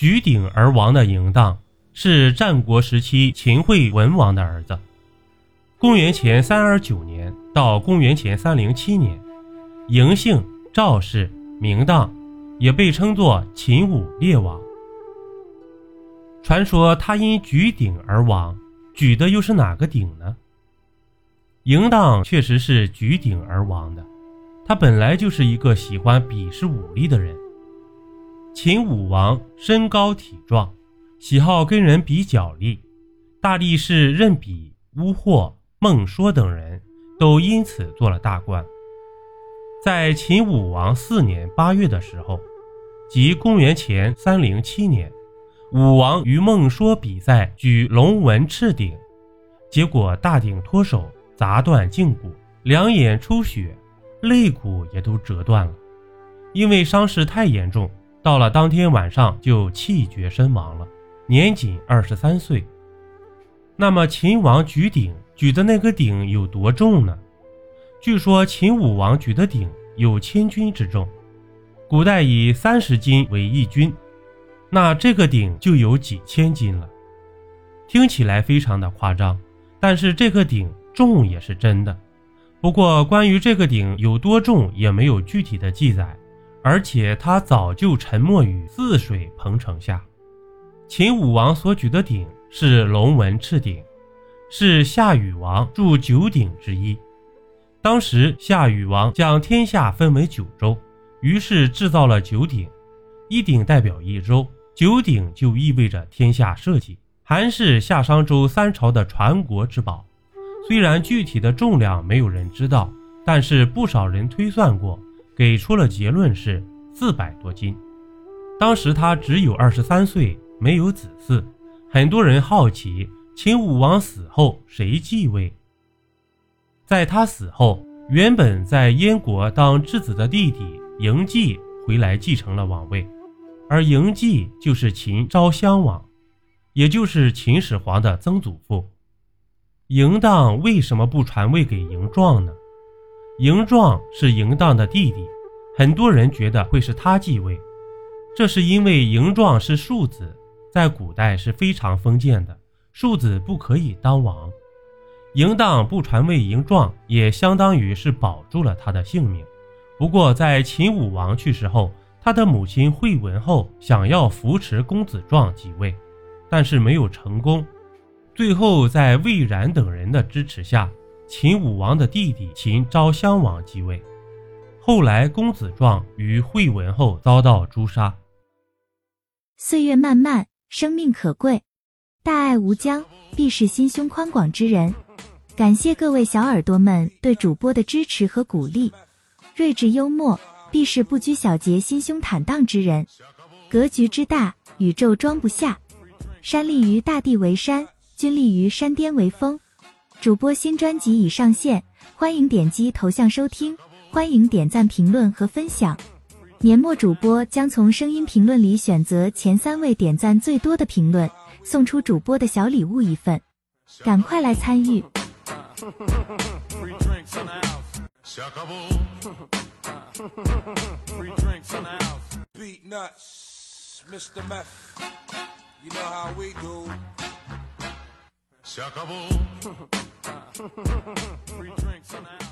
举鼎而亡的嬴荡是战国时期秦惠文王的儿子。公元前三二九年到公元前三零七年，嬴姓赵氏名荡，也被称作秦武烈王。传说他因举鼎而亡，举的又是哪个鼎呢？嬴荡确实是举鼎而亡的。他本来就是一个喜欢比试武力的人。秦武王身高体壮，喜好跟人比脚力，大力士任比、乌霍。孟说等人都因此做了大官。在秦武王四年八月的时候，即公元前三零七年，武王与孟说比赛举龙纹赤鼎，结果大鼎脱手，砸断胫骨，两眼出血，肋骨也都折断了。因为伤势太严重，到了当天晚上就气绝身亡了，年仅二十三岁。那么秦王举鼎。举的那个鼎有多重呢？据说秦武王举的鼎有千钧之重，古代以三十斤为一钧，那这个鼎就有几千斤了。听起来非常的夸张，但是这个鼎重也是真的。不过关于这个鼎有多重也没有具体的记载，而且他早就沉没于泗水彭城下。秦武王所举的鼎是龙纹赤鼎。是夏禹王铸九鼎之一。当时夏禹王将天下分为九州，于是制造了九鼎，一鼎代表一州，九鼎就意味着天下社稷，还是夏商周三朝的传国之宝。虽然具体的重量没有人知道，但是不少人推算过，给出了结论是四百多斤。当时他只有二十三岁，没有子嗣，很多人好奇。秦武王死后谁继位？在他死后，原本在燕国当质子的弟弟嬴稷回来继承了王位，而嬴稷就是秦昭襄王，也就是秦始皇的曾祖父。嬴荡为什么不传位给嬴壮呢？嬴壮是嬴荡的弟弟，很多人觉得会是他继位，这是因为嬴壮是庶子，在古代是非常封建的。庶子不可以当王，嬴荡不传位嬴壮，也相当于是保住了他的性命。不过，在秦武王去世后，他的母亲惠文后想要扶持公子壮继位，但是没有成功。最后，在魏冉等人的支持下，秦武王的弟弟秦昭襄王继位。后来，公子壮与惠文后遭到诛杀。岁月漫漫，生命可贵。大爱无疆，必是心胸宽广之人。感谢各位小耳朵们对主播的支持和鼓励。睿智幽默，必是不拘小节、心胸坦荡之人。格局之大，宇宙装不下。山立于大地为山，君立于山巅为峰。主播新专辑已上线，欢迎点击头像收听，欢迎点赞、评论和分享。年末主播将从声音评论里选择前三位点赞最多的评论。送出主播的小礼物一份，赶快来参与！